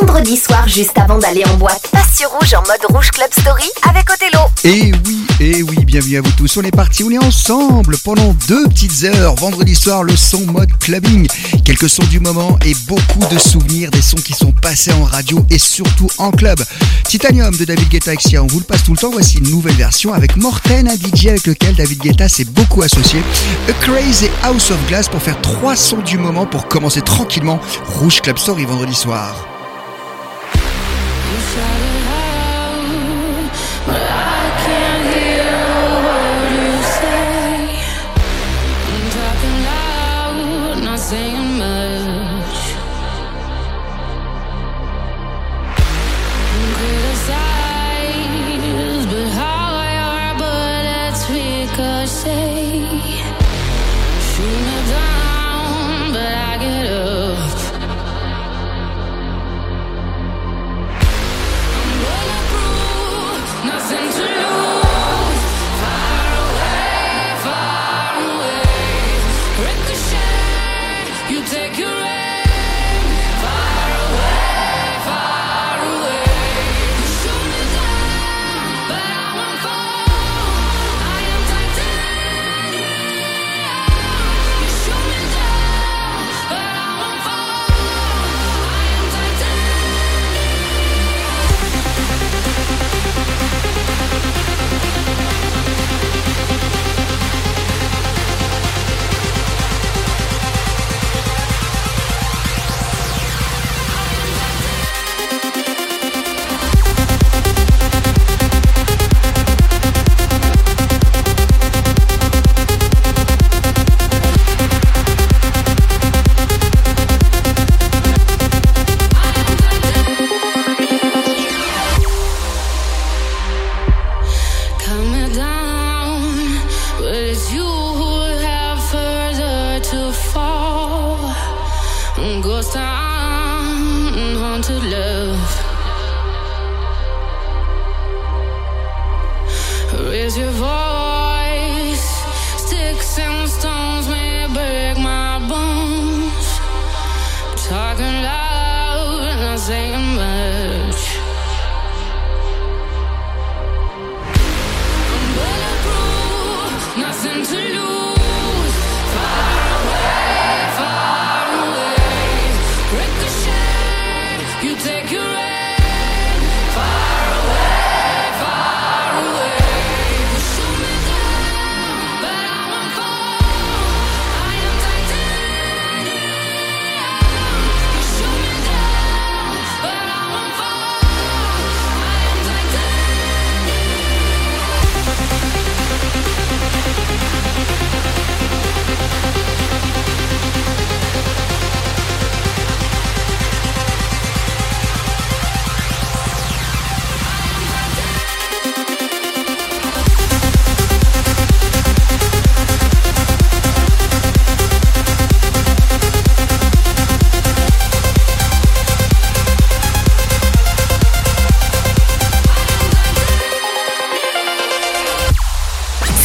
Vendredi soir, juste avant d'aller en boîte, passe sur Rouge en mode Rouge Club Story avec Othello. Et oui, et oui, bienvenue à vous tous. On est parti, on est ensemble pendant deux petites heures. Vendredi soir, le son mode clubbing. Quelques sons du moment et beaucoup de souvenirs des sons qui sont passés en radio et surtout en club. Titanium de David Guetta Exia, on vous le passe tout le temps. Voici une nouvelle version avec Morten, un DJ avec lequel David Guetta s'est beaucoup associé. A Crazy House of Glass pour faire trois sons du moment pour commencer tranquillement Rouge Club Story vendredi soir. shadow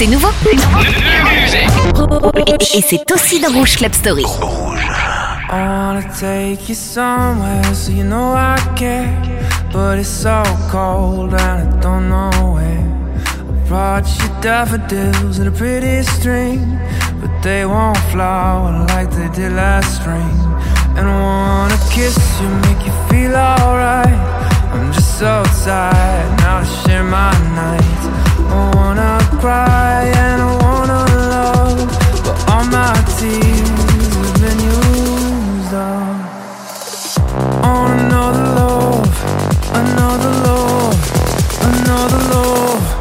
C'est nouveau. Et c'est aussi dans Rouge Club Story. I wanna take you somewhere so you know I care. But it's so cold and I don't know where. I brought you daffodils and a pretty string. But they won't flower like they did last spring. And I wanna kiss you, make you feel alright. I'm just so tired now to share my nights. I wanna cry and I wanna love, but all my tears have been used up on another love, another love, another love.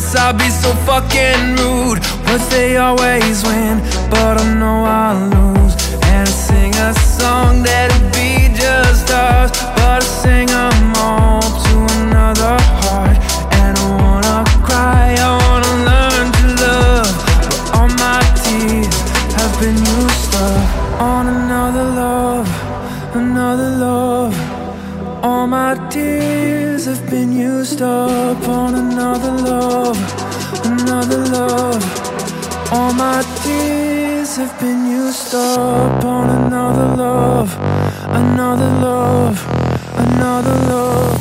Voice, I'll be so fucking rude. But they always win, but I know I'll lose. All my tears have been used up on another love, another love. All my tears have been used up on another love, another love, another love.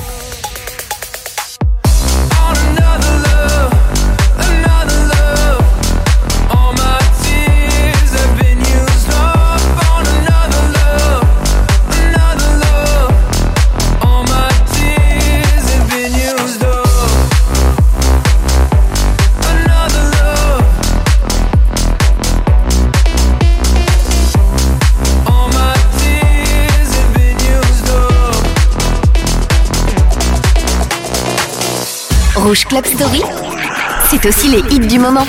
Rouge Club Story, c'est aussi les hits du moment.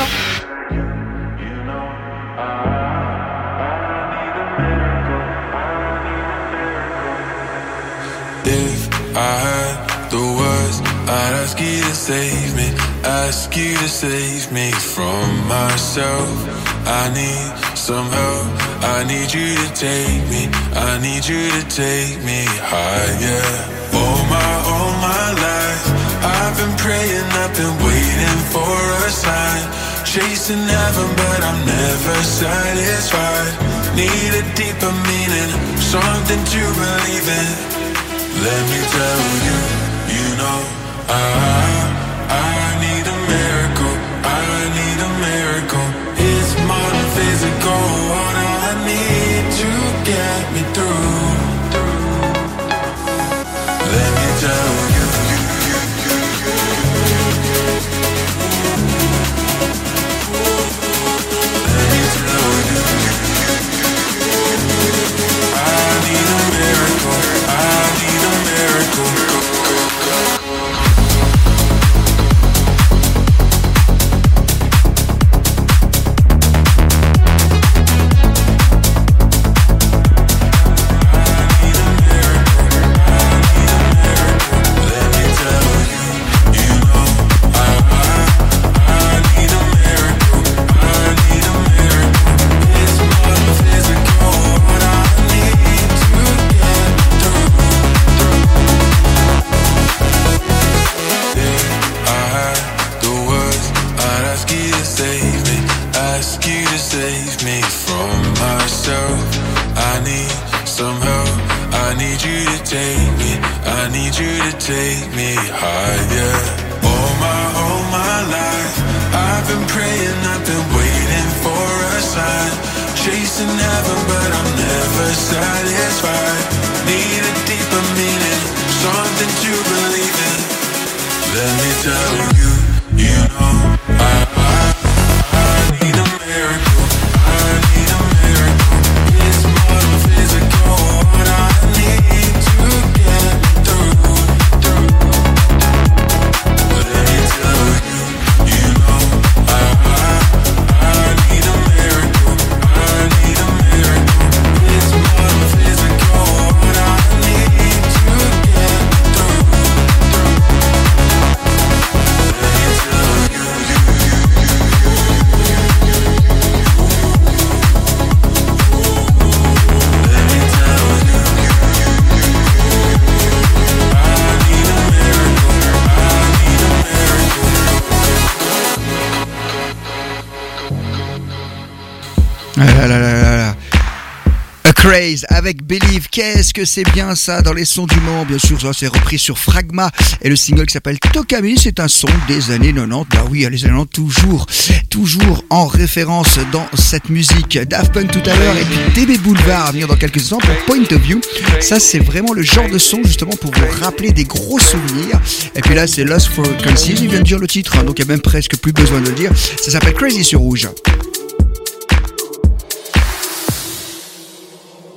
If I had the words, I'd ask you to save me, ask you to save me from myself. I need some help, I need you to take me, I need you to take me higher. All my, all my been praying, I've been waiting for a sign. Chasing heaven, but I'm never satisfied. Need a deeper meaning, something to believe in. Let me tell you, you know, I, I need a miracle, I need a miracle. It's than physical, what I need to get me through. Craze avec Believe. Qu'est-ce que c'est bien ça dans les sons du monde? Bien sûr, ça c'est repris sur Fragma et le single qui s'appelle Tokami. C'est un son des années 90. Bah oui, les années 90 toujours, toujours en référence dans cette musique. Daft tout à l'heure et puis DB Boulevard à venir dans quelques instants pour Point of View. Ça c'est vraiment le genre de son justement pour vous rappeler des gros souvenirs. Et puis là c'est Lost Frequencies. Il vient de dire le titre, hein, donc il n'y a même presque plus besoin de le dire. Ça s'appelle Crazy sur Rouge.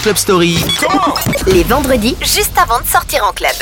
Club Story. Les vendredis, juste avant de sortir en club.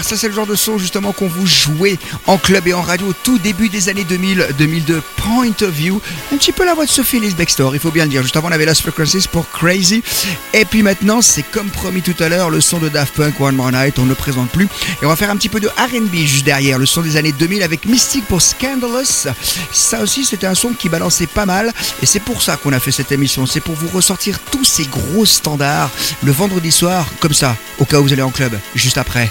Ça c'est le genre de son justement qu'on vous jouait en club et en radio au tout début des années 2000, 2002. Point of View, un petit peu la voix de Sophie Lisbextor, il faut bien le dire. Juste avant on avait Lost Frequencies pour Crazy. Et puis maintenant c'est comme promis tout à l'heure, le son de Daft Punk One More Night, on ne le présente plus. Et on va faire un petit peu de RB juste derrière, le son des années 2000 avec Mystic pour Scandalous. Ça aussi c'était un son qui balançait pas mal et c'est pour ça qu'on a fait cette émission, c'est pour vous ressortir tous ces gros standards le vendredi soir, comme ça, au cas où vous allez en club, juste après.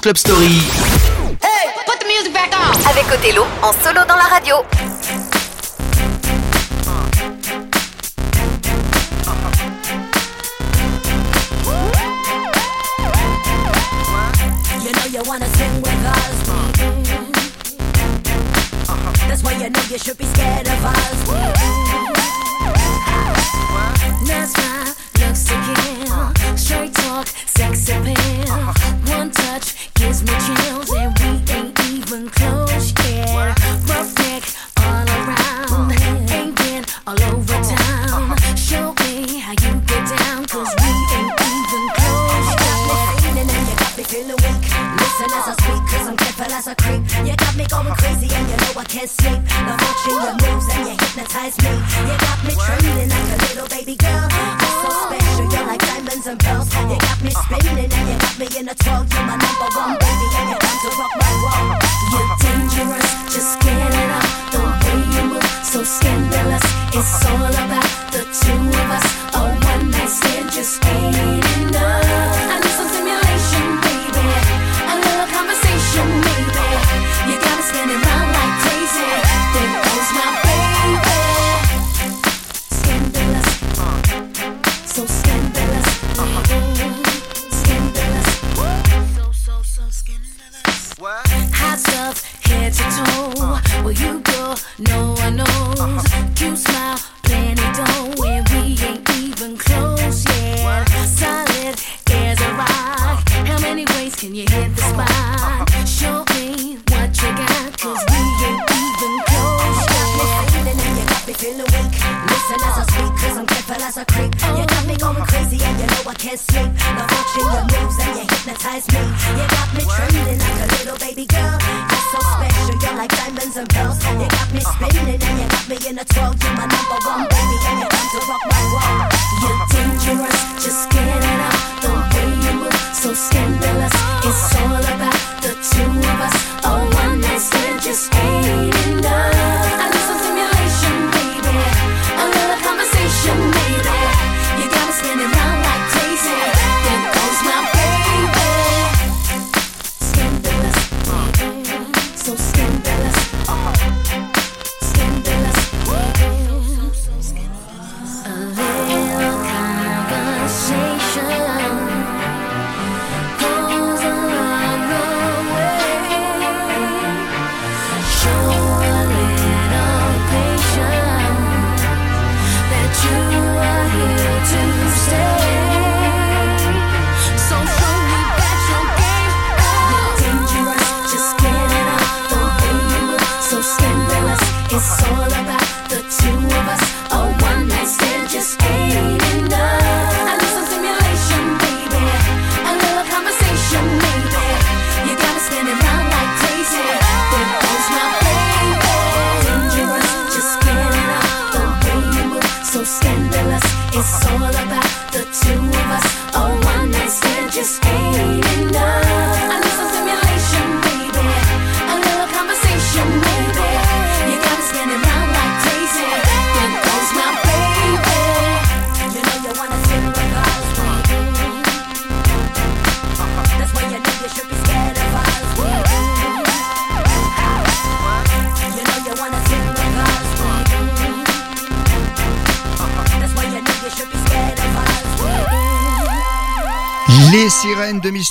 Club Story. Hey, put the music back on. Avec Othello en solo dans la radio.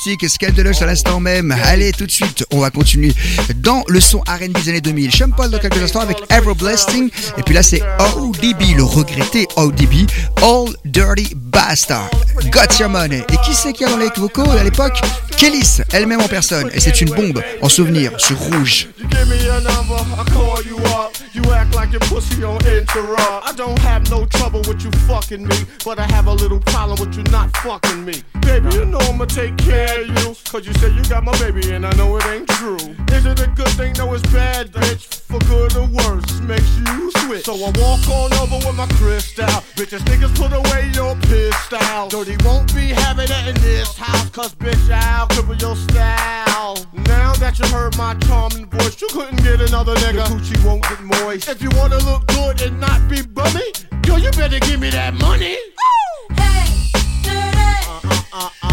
De Mystique et Scaldelush à l'instant même. Allez, tout de suite, on va continuer dans le son R&B des années 2000. Sean dans quelques instants avec Ever Blessing. Et puis là, c'est ODB, le regretté ODB, All Dirty Bastard. Got Your Money. Et qui c'est qui a dans les vocaux à l'époque? Kélis, elle-même en personne. Et c'est une bombe en souvenir sur Rouge. I don't have no trouble with you fucking me, but I have a little problem with you not fucking me. Baby, you know I'ma take care of you, cause you say you got my baby and I know it ain't true. Is it a good thing? No, it's bad, bitch. For good or worse, makes you switch. So I walk on over with my crystal. Bitches, niggas, put away your pistol. Dirty won't be having it in this house, cause bitch, I'll cripple your style. Now that you heard my charming voice, you couldn't get another nigga. Coochie won't get moist. If you wanna look good and not be bummy, yo, you better give me that money. Ooh, hey, dirty. Uh, uh, uh, uh.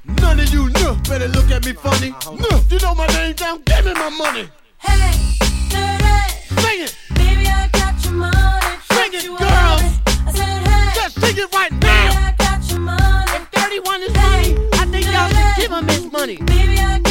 None of you know better look at me funny. No, you know my name down, give me my money. Hey, dirty. Sing it, Baby, I got your money. Sing it, girl. I said, hey, just sing it right baby, now. I got your money. If 31 is Hey, money, I think y'all should give him his money. Baby, I got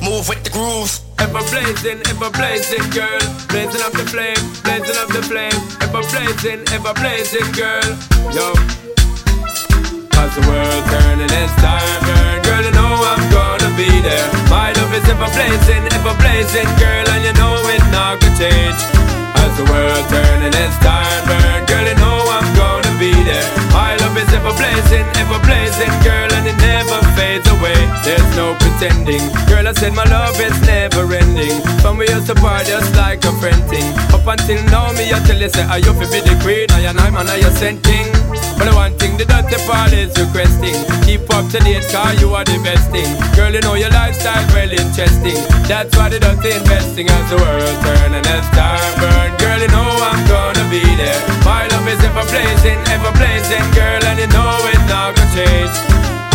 move, move with the grooves. Ever blazing, ever blazing, girl. Blazing up the flame, blazing up the flame. Ever blazing, ever blazing, girl. Yo. As the world turning, it's time, burn. Girl, you know I'm gonna be there. My love is ever blazing, ever blazing, girl, and you know it not gonna change. As the world turning, it's time, burn. Girl, you know I'm be there. My love is ever blazing, ever blazing, girl, and it never fades away. There's no pretending. Girl, I said my love is never ending. From we used to party just like a friend thing. Up until now, me I tell you say, I you fi be the queen, I and I'm an I sent king. But the one thing the dirty part is requesting. Keep up to date, cause you are the best thing. Girl, you know your lifestyle well interesting. That's why the dirty investing as the world turn and as time burn. Girl, you know I'm gonna be there. My love is ever blazing, ever blazing, girl, and you know it not gonna change.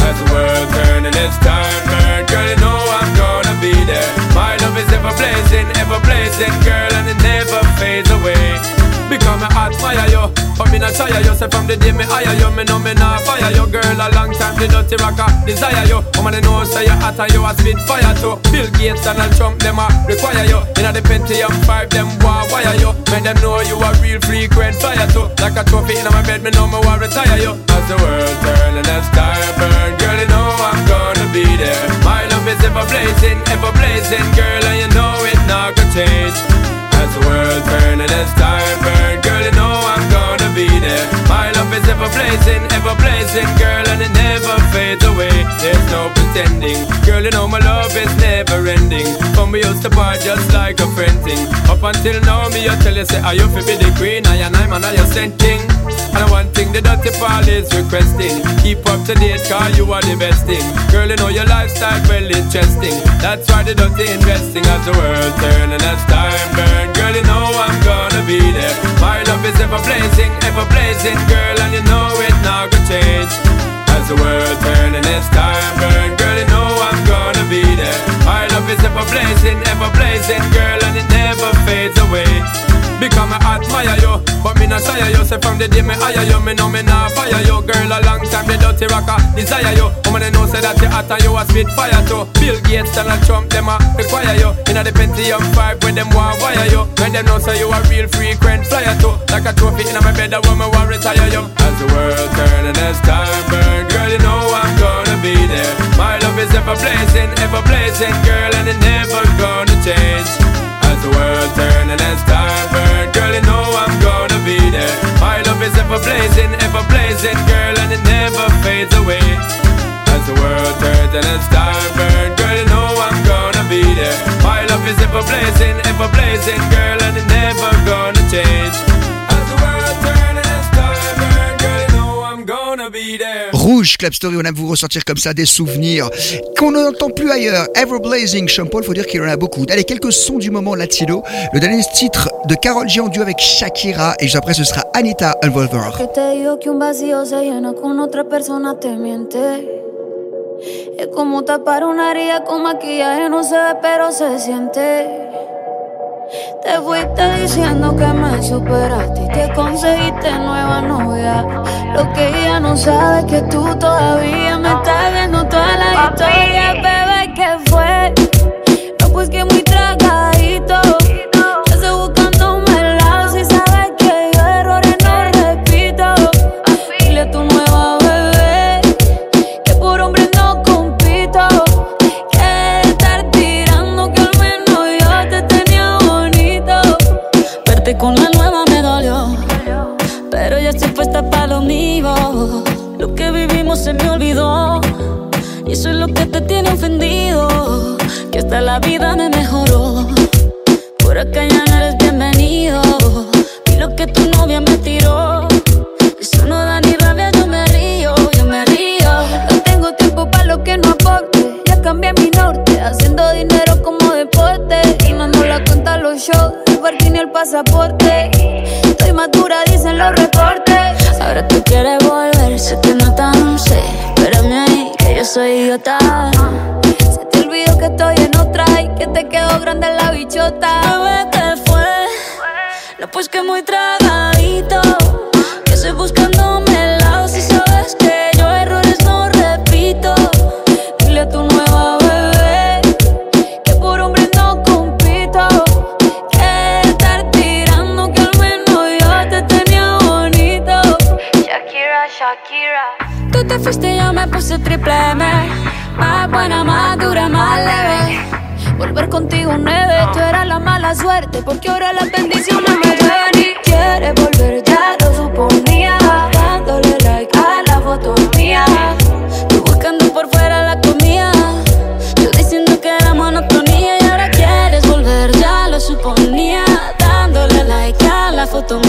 As the world turn and as time burn, girl, you know I'm gonna be there. My love is ever blazing, ever blazing, girl, and it never fades away. Because me admire you, but me not shy you. Say from the day me hire you, me know me not fire you, girl. A long time the dirty rocker desire you. Woman, they know say you hot and you a spit fire too. Bill Gates and Donald Trump them a require you. Inna the Pentium five them want wire you. Make them know you a real frequent flyer too. Like a trophy inna my bed, me know me want retire you. As the world turn and as time burn, girl, you know I'm gonna be there. My love is ever blazing, ever blazing, girl, and you know it not gonna change. As the world turn and as time burn, girl, you know I'm gonna be there. My love is ever blazing, ever blazing, girl, and it never fades away. There's no pretending, girl, you know my love is never ending. From we used to part just like a friend thing. Up until now, me I tell you say, I you fi be the queen, I and I'm an I sent king. And one thing the dirty is requesting Keep up to date cause you are the best thing. Girl you know your lifestyle well interesting. That's why the dirty investing as the world turn and as time burn. Girl you know I'm gonna be there. My love is ever blazing, ever blazing Girl and you know it not gonna change. As the world turn and as time burn Girl you know I'm gonna be there. My love is ever blazing, ever blazing Girl and it never fades away. Because I admire you, but me not shy you. Say from the day me hire you, me know me not fire you. Girl, a long time the dirty rocker desire you. Woman, they know say that you hot and you a spit fire too. Bill Gates, Donald Trump, them a require you. Inna the Pentium 5 when them want wire you. When them know say you a real frequent flyer too. Like a trophy inna my bed, that woman want retire you. As the world turn and as time burn, girl, you know I'm gonna be there. My love is ever blazing, ever blazing, girl, and it never gonna change. As the world turn and as time burn, girl, you know I'm gonna be there. My love is ever blazing, ever blazing, girl, and it never fades away. As the world turns and as time burn, girl, you know I'm gonna be there. My love is ever blazing, ever blazing, girl, and it never gonna change. Rouge, Club Story, on aime vous ressortir comme ça des souvenirs qu'on n'entend plus ailleurs. Ever Blazing, Sean Paul, faut dire qu'il en a beaucoup. Allez, quelques sons du moment latino. Le dernier titre de Carol G en duo avec Shakira. Et juste après, ce sera Anita Unvolver. Es como tapar una herida con maquillaje, no se ve pero se siente. Te fuiste diciendo que me superaste y que conseguiste nueva novia. Lo que ella no sabe es que tú todavía me estás viendo toda la historia, bebé,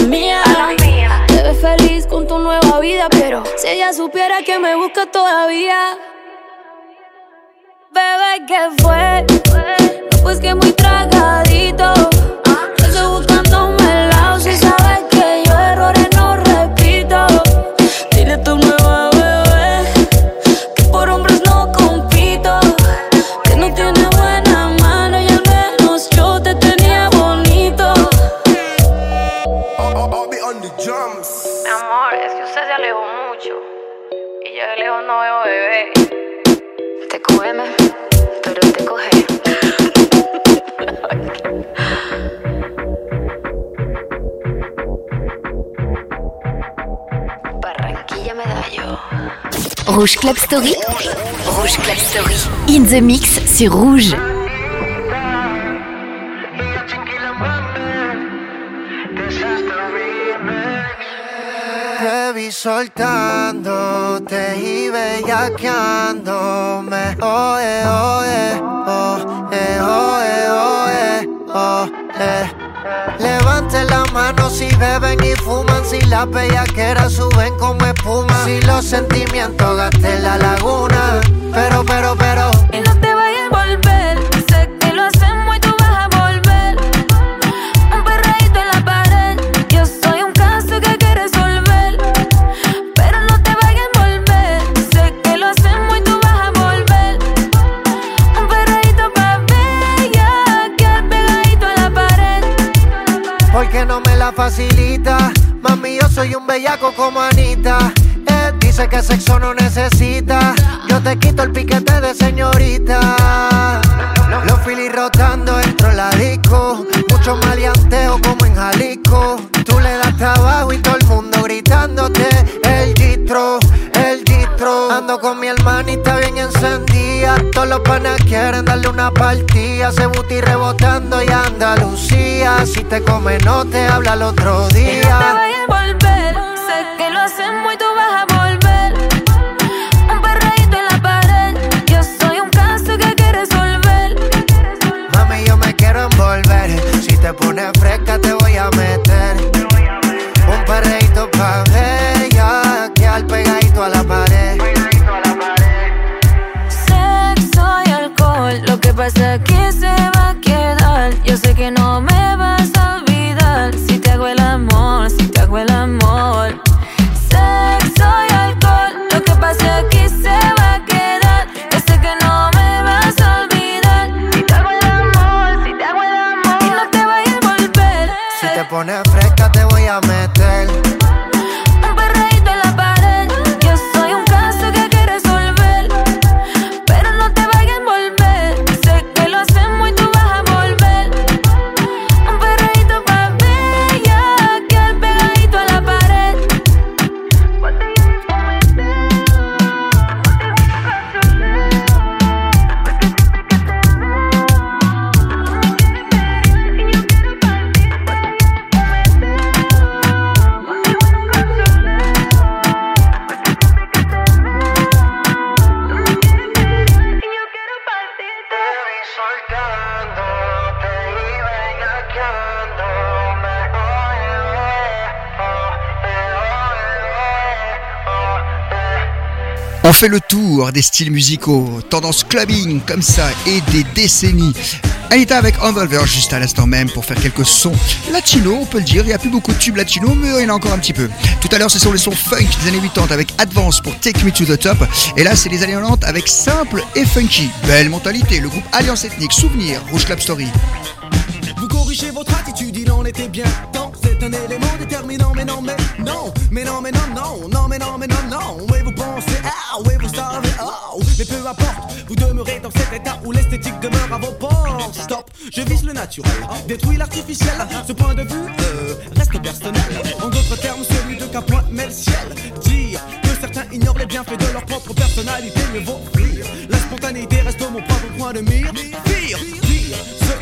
mía Te ves feliz con tu nueva vida Pero si ella supiera que me busca todavía Bebé, ¿qué fue? No, pues que muy tragadito. Veo bebé. Te cógeme, pero te coge. Barranquilla Medallo. Rouge Club Story. Rouge Club Story. In the mix sur Rouge. Vi soltándote y bellaqueándome. Oye, oye, oh, eh, oye, oye, oh, eh. Levante la mano si beben y fuman, si las bellaqueras suben como espuma, si los sentimientos gasten la laguna. Pero, pero, pero, Y no te vayas a volver. Facilita. Mami, yo soy un bellaco como Anita. Eh, dice que sexo no necesita. Yo te quito el piquete de señorita. Los filis rotando dentro de la disco. Mucho maleanteo como en Jalisco. Tú le das trabajo y todo el mundo gritándote. El gistro, Ando con mi hermanita bien encendida. Todos los panas quieren darle una partida. Se buti rebotando y Andalucía. Si te come, no te habla el otro Y no te día. vayas a volver. Sé que lo hacemos y tú vas a volver. Un perreíto en la pared. Yo soy un caso que que resolver. Mami, yo me quiero envolver. Si te pones fresca, te voy a meter. Un perreíto pa' bella. Yo sé que no me vas a olvidar. Si te hago el amor, si te hago el amor. Sexo y alcohol. Lo que pasa aquí se va a quedar. Yo sé que no me vas a olvidar. Si te hago el amor, si te hago el amor. Y no te vayas a volver. Si te pones On fait le tour des styles musicaux, tendance clubbing comme ça et des décennies. Anita avec Envolver juste à l'instant même pour faire quelques sons latino, on peut le dire. Il n'y a plus beaucoup de tubes latino, mais il y en a encore un petit peu. Tout à l'heure, ce sont les sons funk des années 80 avec Advance pour Take Me to the Top. Et là, c'est les années 90 avec Simple et Funky. Belle mentalité, le groupe Alliance Ethnique, Souvenir, Rouge Club Story. Vous corrigez votre attitude, il en était bien temps. C'est un élément déterminant, mais non, mais non, mais non, mais non, non, non, mais non, mais non, non. Oui, vous pensez, ah, oui, vous savez, oh, mais peu importe, vous demeurez dans cet état où l'esthétique demeure à vos portes. Stop, je vise le naturel, détruis l'artificiel. Ce point de vue euh, reste personnel. En d'autres termes, celui de qu'un point le ciel. Dire que certains ignorent les bienfaits de leur propre personnalité, mieux vaut rire. La spontanéité reste mon propre point de mire. Pire,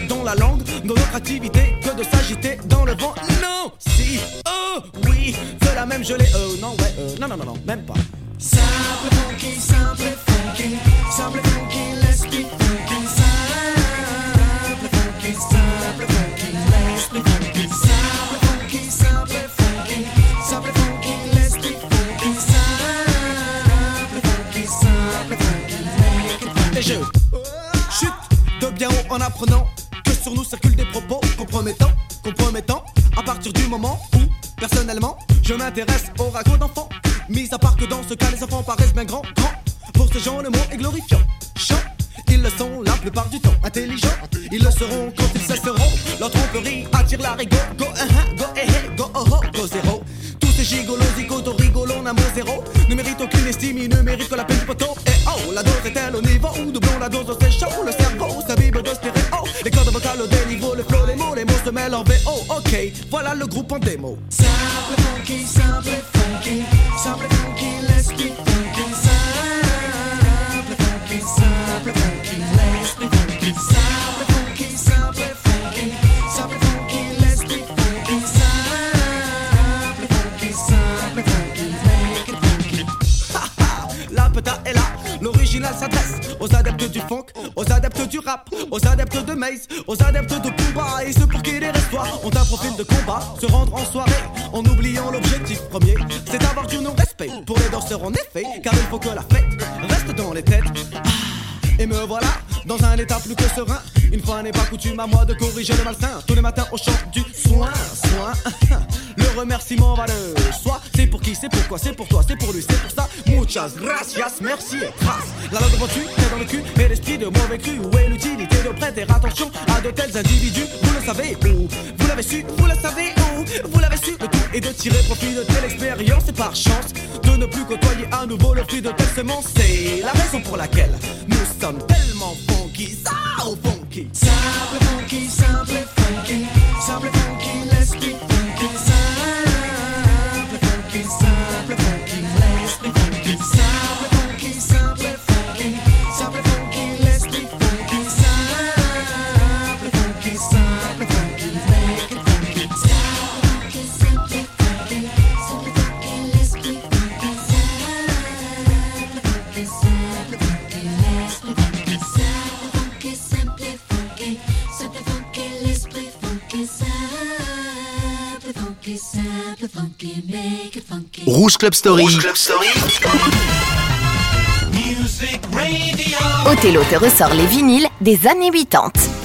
dont la langue, dans notre activité, que de s'agiter dans le vent. Non, si, oh, oui, cela même je l'ai, euh, non, ouais, euh, non, non, non, non, même pas. Simple funky, simple funky, simple funky, let's be funky. Simple funky, simple funky, let's be funky. Simple funky, simple funky, simple funky, let's be funky. Simple funky, simple funky, make it funky. Et je chute de bien haut en apprenant sur nous circulent des propos compromettants, compromettants. À partir du moment où, personnellement, je m'intéresse au ragot d'enfants. Mis à part que dans ce cas, les enfants paraissent bien grands, grands. Pour ces gens, le mot est glorifiant. Chant, ils le sont la plupart du temps. Intelligents, ils le seront quand ils cesseront. Leur tromperie attire la rigo. Go, uh, uh, go, eh, eh, go, oh, oh, go, zéro. Tous ces gigolos, zigotos, rigolons, mot zéro. Ne méritent aucune estime, ils ne méritent que la peine du poteau. Voilà le groupe en démo. plus que serein. Une fois n'est pas coutume à moi de corriger le malsain. Tous les matins au chant du soin, soin. Le remerciement va le soi. C'est pour qui, c'est pourquoi, c'est pour toi, c'est pour lui, c'est pour ça. Muchas gracias, merci et trace. La langue devant tu, t'es dans le cul, mais l'esprit de mauvais cru. Où est l'utilité de prêter attention à de tels individus? Vous le savez où? Vous l'avez su, vous le savez où? Vous l'avez su, le tout est de tirer profit de telle expérience et par chance de ne plus côtoyer à nouveau le fruit de telle semence. C'est la raison pour laquelle Rouge Club Story. Rouge Club Story. Othello te ressort les vinyles des années 80.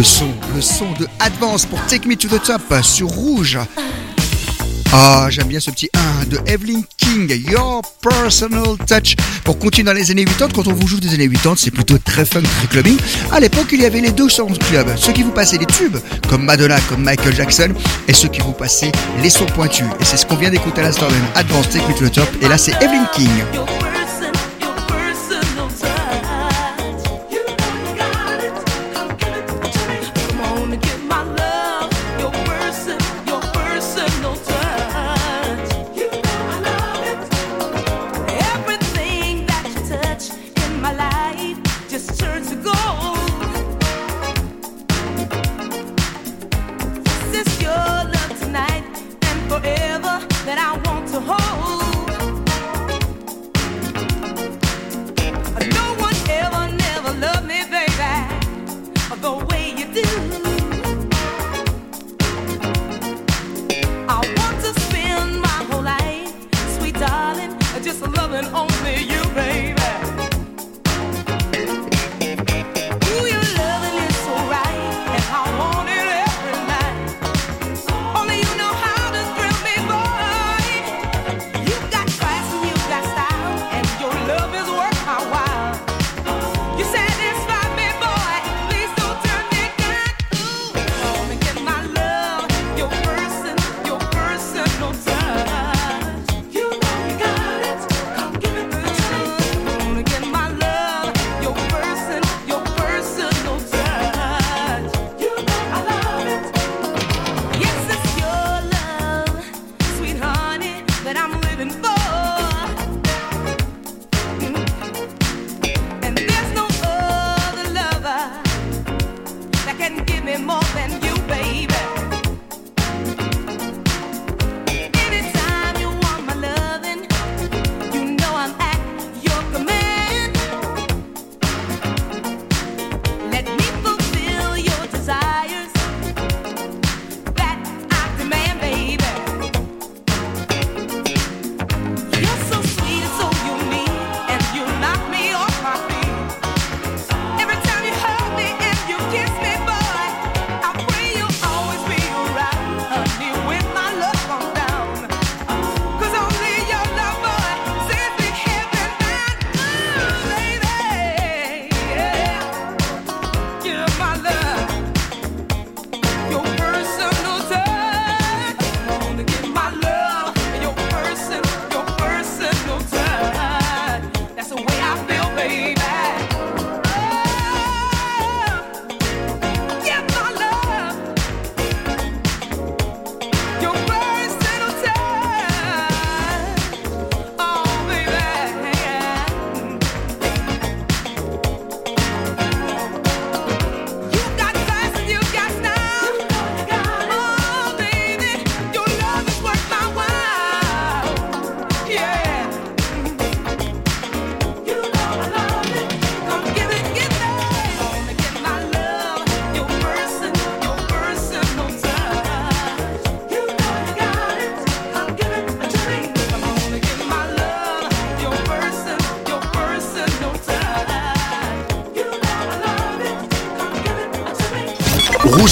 le son, le son de Advance pour Take Me to the Top sur Rouge. Ah, j'aime bien ce petit 1 de Evelyn King, Your Personal Touch. Pour continuer dans les années 80, quand on vous joue des années 80, c'est plutôt très fun, très clubbing. À l'époque, il y avait les deux sons club, ceux qui vous passaient les tubes, comme Madonna, comme Michael Jackson, et ceux qui vous passaient les sons pointus. Et c'est ce qu'on vient d'écouter à l'instant même, Advance Take Me to the Top, et là c'est Evelyn King.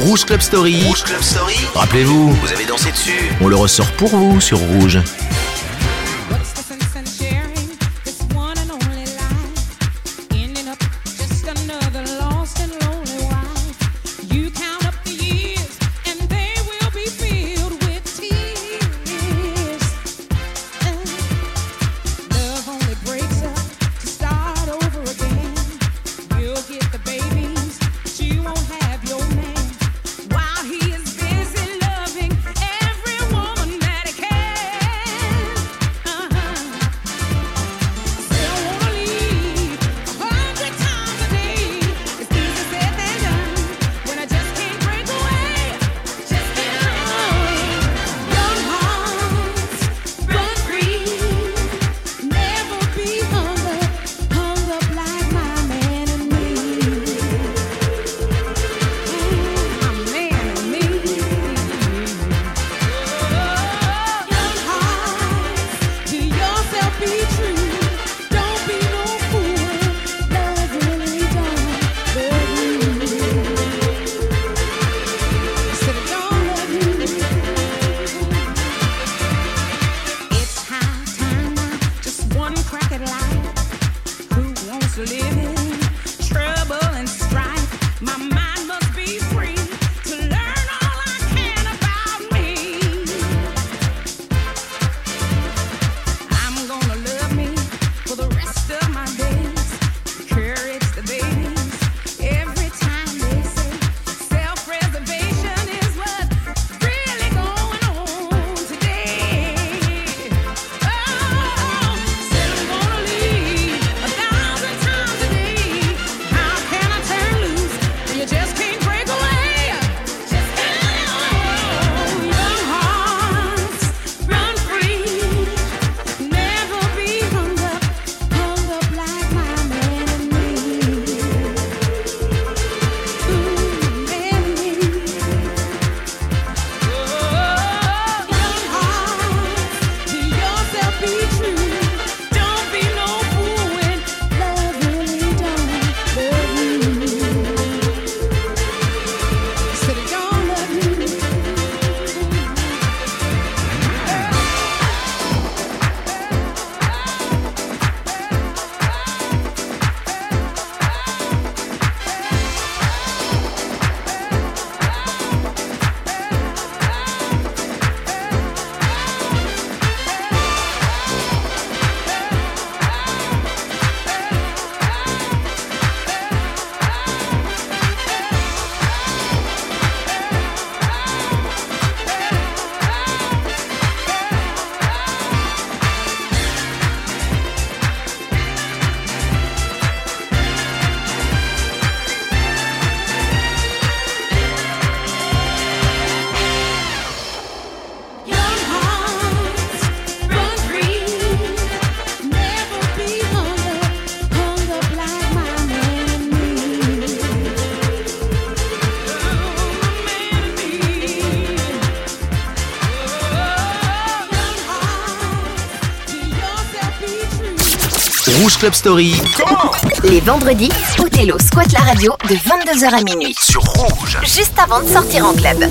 Rouge Club Story. Rouge Club Story. Rappelez-vous. On le ressort pour vous sur Rouge. Rouge Club Story. Les vendredis, Othello squatte la radio de 22h à minuit. Sur Rouge. Juste avant de sortir en club.